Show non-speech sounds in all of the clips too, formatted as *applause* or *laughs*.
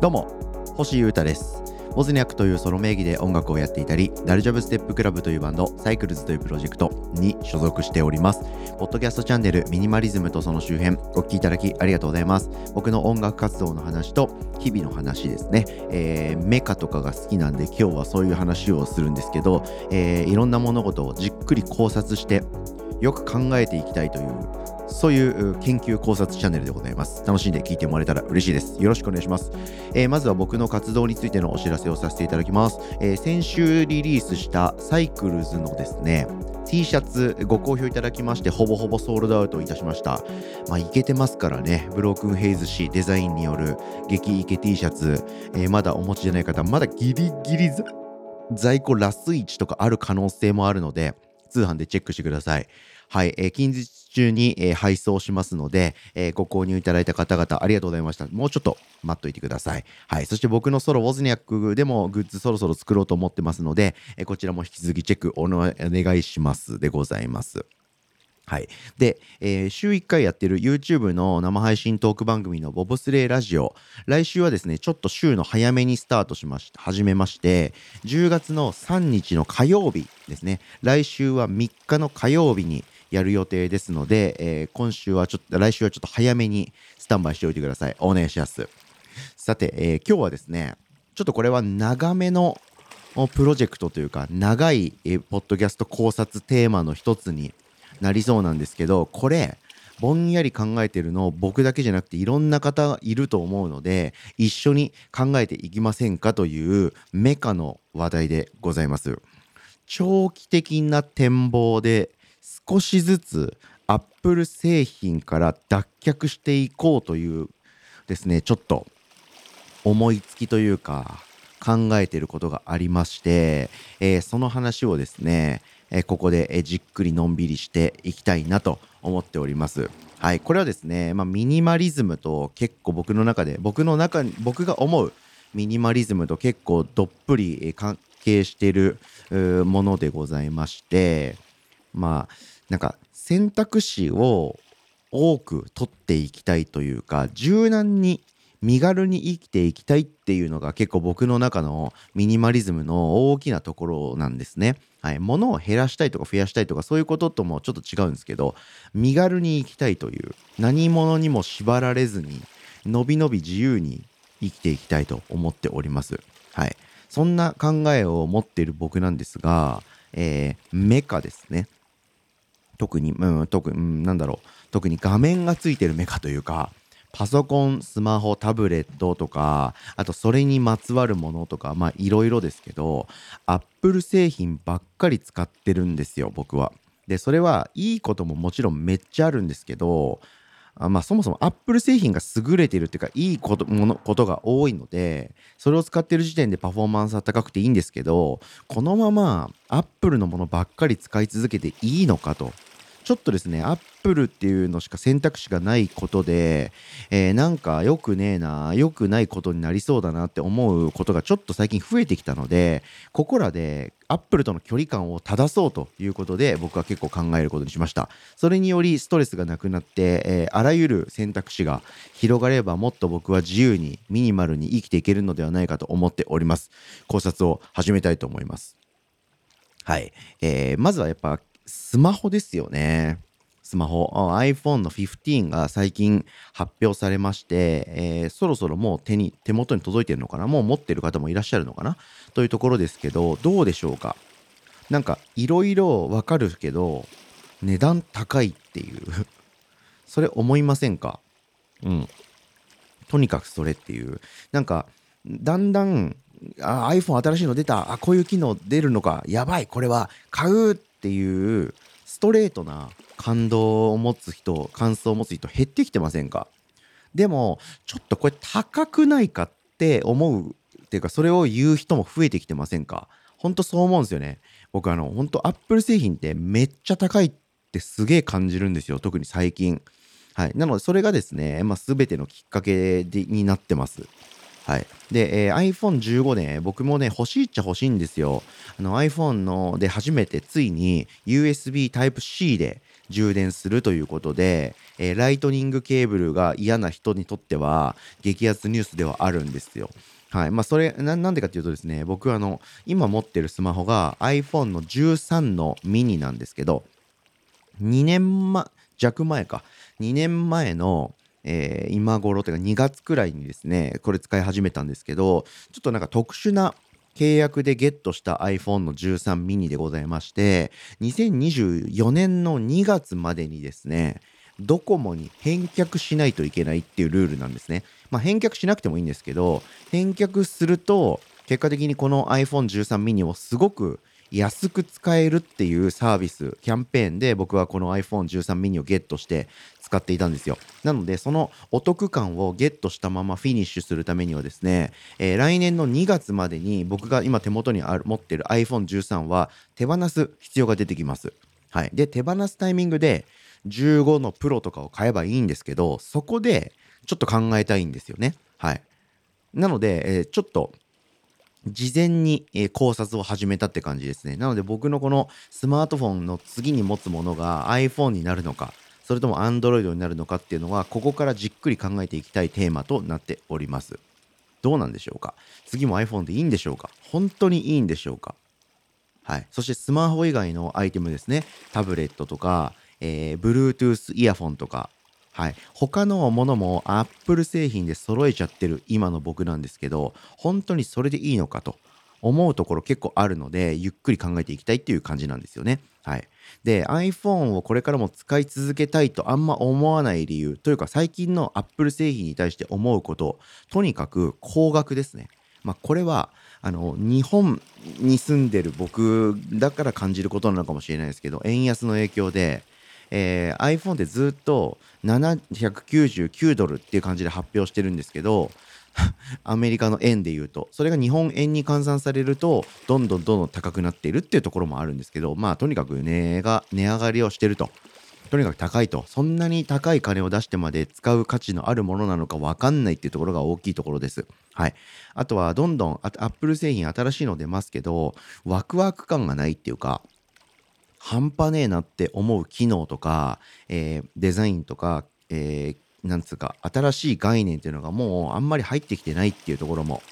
どうも星優太です。モズニャックというソロ名義で音楽をやっていたりダルジャブステップクラブというバンドサイクルズというプロジェクトに所属しております。ポッドキャストチャンネルミニマリズムとその周辺お聴きいただきありがとうございます。僕の音楽活動の話と日々の話ですね、えー、メカとかが好きなんで今日はそういう話をするんですけど、えー、いろんな物事をじっくり考察してよく考えていきたいというそういう研究考察チャンネルでございます。楽しんで聞いてもらえたら嬉しいです。よろしくお願いします。えー、まずは僕の活動についてのお知らせをさせていただきます。えー、先週リリースしたサイクルズのですね、T シャツご好評いただきましてほぼほぼソールドアウトいたしました。まあ、いけてますからね、ブロークンヘイズ氏デザインによる激イケ T シャツ、えー、まだお持ちじゃない方、まだギリギリ在庫ラス1とかある可能性もあるので、通販でチェックしてください。はい、えー、近日中に、えー、配送しますので、えー、ご購入いただいた方々ありがとうございました。もうちょっと待っといてください。はい。そして僕のソロ、ウォズニャックでもグッズそろそろ作ろうと思ってますので、え、こちらも引き続きチェックお願いしますでございます。はい。で、えー、週1回やってる YouTube の生配信トーク番組のボブスレーラジオ。来週はですね、ちょっと週の早めにスタートしました、始めまして、10月の3日の火曜日ですね。来週は3日の火曜日にやる予定ですので、えー、今週はちょっと、来週はちょっと早めにスタンバイしておいてください。お願いします。さて、えー、今日はですね、ちょっとこれは長めのプロジェクトというか、長い、えー、ポッドキャスト考察テーマの一つになりそうなんですけど、これ、ぼんやり考えてるのを僕だけじゃなくていろんな方いると思うので一緒に考えていきませんかというメカの話題でございます。長期的な展望で少しずつアップル製品から脱却していこうというですねちょっと思いつきというか考えていることがありまして、えー、その話をですね、えー、ここで、えー、じっくりのんびりしていきたいなと思っております。はい、これはですね、まあ、ミニマリズムと結構僕の中で僕の中に僕が思うミニマリズムと結構どっぷり関係しているものでございましてまあなんか選択肢を多く取っていきたいというか柔軟に身軽に生きていきたいっていうのが結構僕の中のミニマリズムの大きなところなんですね。はい、物を減らしたいとか増やしたいとかそういうことともちょっと違うんですけど身軽に生きたいという何者にも縛られずにのびのび自由に生きていきたいと思っております。はい、そんな考えを持っている僕なんですが、えー、メカですね。特に、うん、特に、うん、なんだろう、特に画面がついてるメカというか、パソコン、スマホ、タブレットとか、あとそれにまつわるものとか、まあいろいろですけど、アップル製品ばっかり使ってるんですよ、僕は。で、それはいいことももちろんめっちゃあるんですけど、あまあ、そもそもアップル製品が優れてるっていうかいいことものことが多いのでそれを使ってる時点でパフォーマンスは高くていいんですけどこのままアップルのものばっかり使い続けていいのかとちょっとですね、アップルっていうのしか選択肢がないことで、えー、なんか良くねえな、良くないことになりそうだなって思うことがちょっと最近増えてきたので、ここらでアップルとの距離感を正そうということで、僕は結構考えることにしました。それによりストレスがなくなって、えー、あらゆる選択肢が広がればもっと僕は自由にミニマルに生きていけるのではないかと思っております。考察を始めたいと思います。はい。えー、まずはやっぱスマホですよね。スマホ。iPhone の15が最近発表されまして、えー、そろそろもう手に、手元に届いてるのかな？もう持ってる方もいらっしゃるのかな？というところですけど、どうでしょうか？なんか、いろいろわかるけど、値段高いっていう *laughs* それ思いませんか？うん。とにかくそれっていう。なんか、だんだん、あ iPhone 新しいの出た。あ、こういう機能出るのか。やばい。これは買うっていうストレートな感動を持つ人感想を持つ人減ってきてませんか？でもちょっとこれ高くないかって思うっていうかそれを言う人も増えてきてませんか？本当そう思うんですよね。僕あの本当アップル製品ってめっちゃ高いってすげえ感じるんですよ。特に最近。はい。なのでそれがですね、まあ、全てのきっかけでになってます。はい。で、えー、iPhone15 ね、僕もね、欲しいっちゃ欲しいんですよ。あの iPhone ので初めてついに USB Type-C で充電するということで、えー、ライトニングケーブルが嫌な人にとっては激アツニュースではあるんですよ。はい。まあ、それな、なんでかっていうとですね、僕はあの、今持ってるスマホが iPhone の13のミニなんですけど、2年、ま、弱前か。2年前の、えー、今頃というか2月くらいにですね、これ使い始めたんですけど、ちょっとなんか特殊な契約でゲットした iPhone の13ミニでございまして、2024年の2月までにですね、ドコモに返却しないといけないっていうルールなんですね。まあ、返却しなくてもいいんですけど、返却すると、結果的にこの iPhone13 mini をすごく安く使えるっていうサービス、キャンペーンで僕はこの iPhone13 mini をゲットして使っていたんですよ。なので、そのお得感をゲットしたままフィニッシュするためにはですね、えー、来年の2月までに僕が今手元にある持ってる iPhone13 は手放す必要が出てきます。はい。で、手放すタイミングで15のプロとかを買えばいいんですけど、そこでちょっと考えたいんですよね。はい。なので、えー、ちょっと事前に、え、考察を始めたって感じですね。なので僕のこのスマートフォンの次に持つものが iPhone になるのか、それとも Android になるのかっていうのは、ここからじっくり考えていきたいテーマとなっております。どうなんでしょうか？次も iPhone でいいんでしょうか？本当にいいんでしょうか？はい。そしてスマホ以外のアイテムですね。タブレットとか、えー、Bluetooth イヤフォンとか、はい。他のものも Apple 製品で揃えちゃってる今の僕なんですけど、本当にそれでいいのかと思うところ結構あるので、ゆっくり考えていきたいっていう感じなんですよね。はい。で、iPhone をこれからも使い続けたいとあんま思わない理由というか、最近の Apple 製品に対して思うこと、とにかく高額ですね。まあ、これは、あの、日本に住んでる僕だから感じることなのかもしれないですけど、円安の影響で、えー、iPhone でずっと799ドルっていう感じで発表してるんですけど、*laughs* アメリカの円で言うと、それが日本円に換算されると、どんどんどんどん高くなっているっていうところもあるんですけど、まあ、とにかく値が、値上がりをしてると。とにかく高いと。そんなに高い金を出してまで使う価値のあるものなのか分かんないっていうところが大きいところです。はい。あとは、どんどん Apple 製品新しいの出ますけど、ワクワク感がないっていうか、半端ねえなって思う機能とか、えー、デザインとか、えー、なんつうか、新しい概念っていうのがもうあんまり入ってきてないっていうところも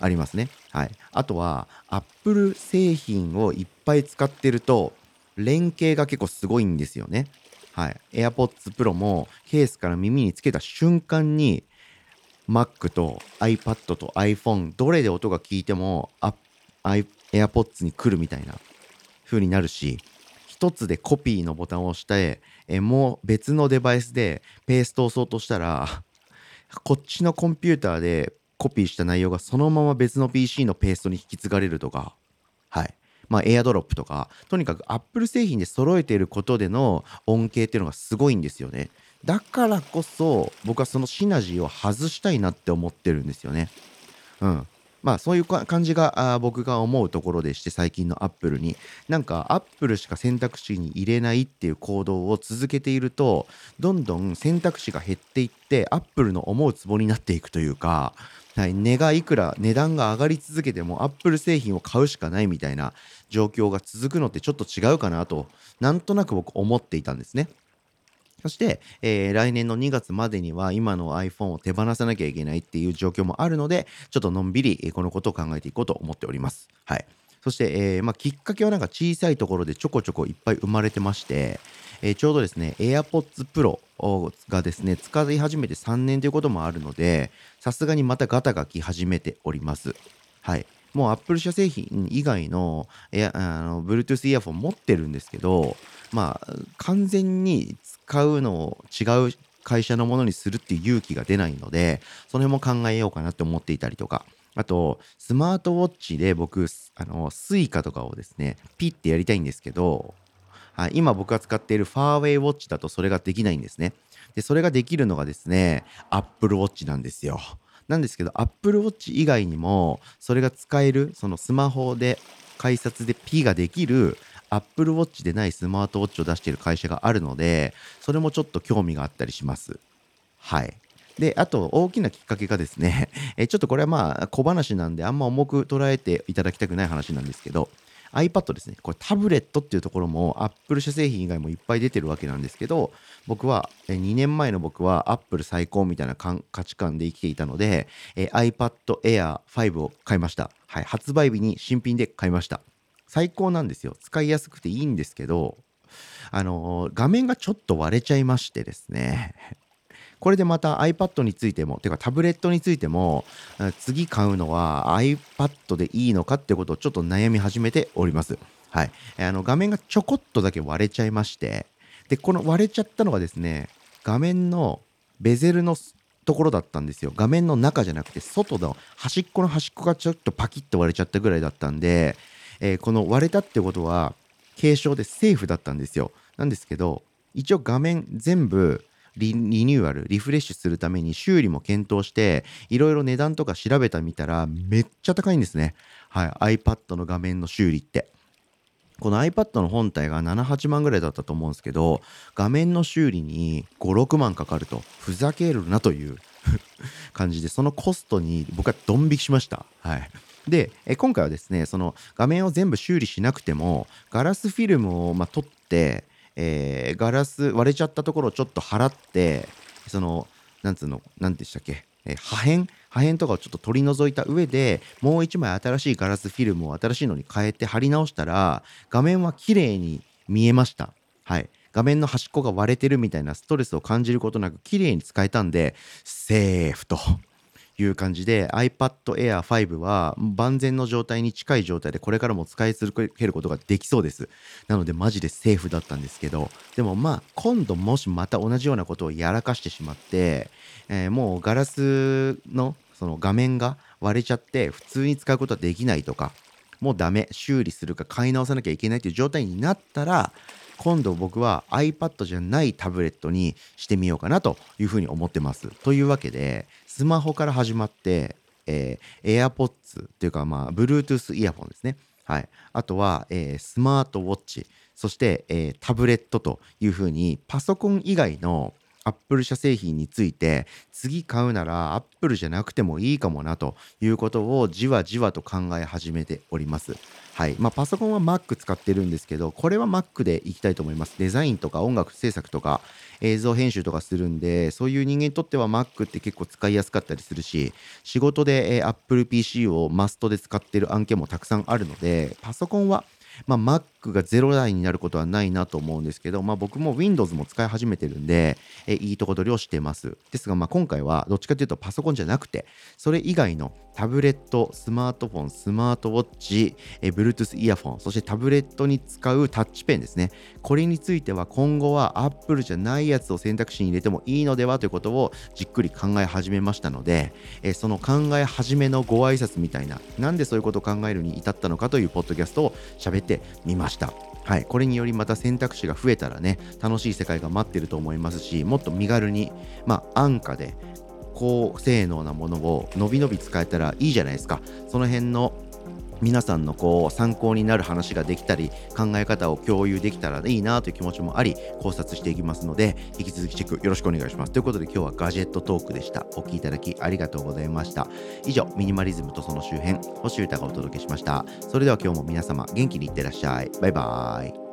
ありますね。はい。あとは、Apple 製品をいっぱい使ってると、連携が結構すごいんですよね。はい。AirPods Pro もケースから耳につけた瞬間に Mac と iPad と iPhone どれで音が聞いても AirPods に来るみたいな風になるし一つでコピーのボタンを押して、えもう別のデバイスでペーストを押そうとしたら、*laughs* こっちのコンピューターでコピーした内容がそのまま別の PC のペーストに引き継がれるとか、はい。まあ、エアドロップとか、とにかく Apple 製品で揃えていることでの恩恵っていうのがすごいんですよね。だからこそ、僕はそのシナジーを外したいなって思ってるんですよね。うん。まあそういう感じがあ僕が思うところでして最近のアップルになんかアップルしか選択肢に入れないっていう行動を続けているとどんどん選択肢が減っていってアップルの思うツボになっていくというか、はい、値がいくら値段が上がり続けてもアップル製品を買うしかないみたいな状況が続くのってちょっと違うかなとなんとなく僕思っていたんですね。そして、えー、来年の2月までには今の iPhone を手放さなきゃいけないっていう状況もあるので、ちょっとのんびりこのことを考えていこうと思っております。はい。そして、えー、まあ、きっかけはなんか小さいところでちょこちょこいっぱい生まれてまして、えー、ちょうどですね、AirPods Pro がですね、使い始めて3年ということもあるので、さすがにまたガタが来始めております。はい。もう Apple 社製品以外のあの Bluetooth イヤホン持ってるんですけど、まあ、完全に使うのを違う会社のものにするっていう勇気が出ないので、その辺も考えようかなって思っていたりとか、あと、スマートウォッチで僕、あの、スイカとかをですね、ピッてやりたいんですけど、はい、今僕が使っているファーウェイウォッチだとそれができないんですね。で、それができるのがですね、Apple Watch なんですよ。なんですけど、Apple Watch 以外にも、それが使える、そのスマホで改札で P ができる Apple Watch でないスマートウォッチを出している会社があるので、それもちょっと興味があったりします。はい。で、あと大きなきっかけがですね、*laughs* えちょっとこれはまあ小話なんであんま重く捉えていただきたくない話なんですけど、iPad ですね。これタブレットっていうところも Apple 社製品以外もいっぱい出てるわけなんですけど、僕は、2年前の僕は Apple 最高みたいな価値観で生きていたので、iPad Air 5を買いました。はい。発売日に新品で買いました。最高なんですよ。使いやすくていいんですけど、あの、画面がちょっと割れちゃいましてですね。これでまた iPad についても、てかタブレットについても、次買うのは iPad でいいのかってことをちょっと悩み始めております。はい。あの画面がちょこっとだけ割れちゃいまして、で、この割れちゃったのがですね、画面のベゼルのところだったんですよ。画面の中じゃなくて、外の端っこの端っこがちょっとパキッと割れちゃったぐらいだったんで、えー、この割れたってことは、軽症でセーフだったんですよ。なんですけど、一応画面全部リニューアル、リフレッシュするために修理も検討して、いろいろ値段とか調べたみたら、めっちゃ高いんですね。はい。iPad の画面の修理って。この iPad の本体が7、8万ぐらいだったと思うんですけど、画面の修理に5、6万かかると、ふざけるなという *laughs* 感じで、そのコストに僕はドン引きしました。はい。で、え今回はですね、その画面を全部修理しなくても、ガラスフィルムをま取って、えー、ガラス割れちゃったところをちょっと払ってそのなんつうの何でしたっけ、えー、破片？破片とかをちょっと取り除いた上でもう一枚新しいガラスフィルムを新しいのに変えて貼り直したら画面は綺麗に見えました。はい。画面の端っこが割れてるみたいなストレスを感じることなく綺麗に使えたんでセーフと。いう感じで iPad Air 5は万全の状態に近い状態でこれからも使い続けることができそうです。なのでマジでセーフだったんですけど、でもまあ今度もしまた同じようなことをやらかしてしまって、えー、もうガラスのその画面が割れちゃって普通に使うことはできないとか、もうダメ、修理するか買い直さなきゃいけないという状態になったら、今度僕は iPad じゃないタブレットにしてみようかなというふうに思ってます。というわけで、スマホから始まって、えー、AirPods っていうか、まあ、Bluetooth イヤホンですね。はい。あとは、えー、スマートウォッチ、そして、えー、タブレットというふうに、パソコン以外のアップル社製品について次買うならアップルじゃなくてもいいかもなということをじわじわと考え始めております。はいまあ、パソコンは Mac 使ってるんですけどこれは Mac でいきたいと思います。デザインとか音楽制作とか映像編集とかするんでそういう人間にとっては Mac って結構使いやすかったりするし仕事で、え Apple PC をマストで使ってる案件もたくさんあるのでパソコンはまあ、Mac が0台になることはないなと思うんですけど、まあ、僕も Windows も使い始めてるんで、えいいとこ取りをしてます。ですが、まあ、今回はどっちかというとパソコンじゃなくて、それ以外のタブレット、スマートフォン、スマートウォッチ、え Bluetooth イヤホン、そしてタブレットに使うタッチペンですね。これについては今後は Apple じゃないやつを選択肢に入れてもいいのではということをじっくり考え始めましたので、えその考え始めのご挨拶みたいな、なんでそういうことを考えるに至ったのかというポッドキャストを喋っててみました。はい、これによりまた選択肢が増えたらね楽しい世界が待ってると思いますしもっと身軽にまあ安価で高性能なものをのびのび使えたらいいじゃないですかその辺の皆さんのこう参考になる話ができたり考え方を共有できたらいいなという気持ちもあり考察していきますので引き続きチェックよろしくお願いします。ということで今日はガジェットトークでした。お聴きいただきありがとうございました。以上ミニマリズムとその周辺星歌がお届けしました。それでは今日も皆様元気にいってらっしゃい。バイバーイ。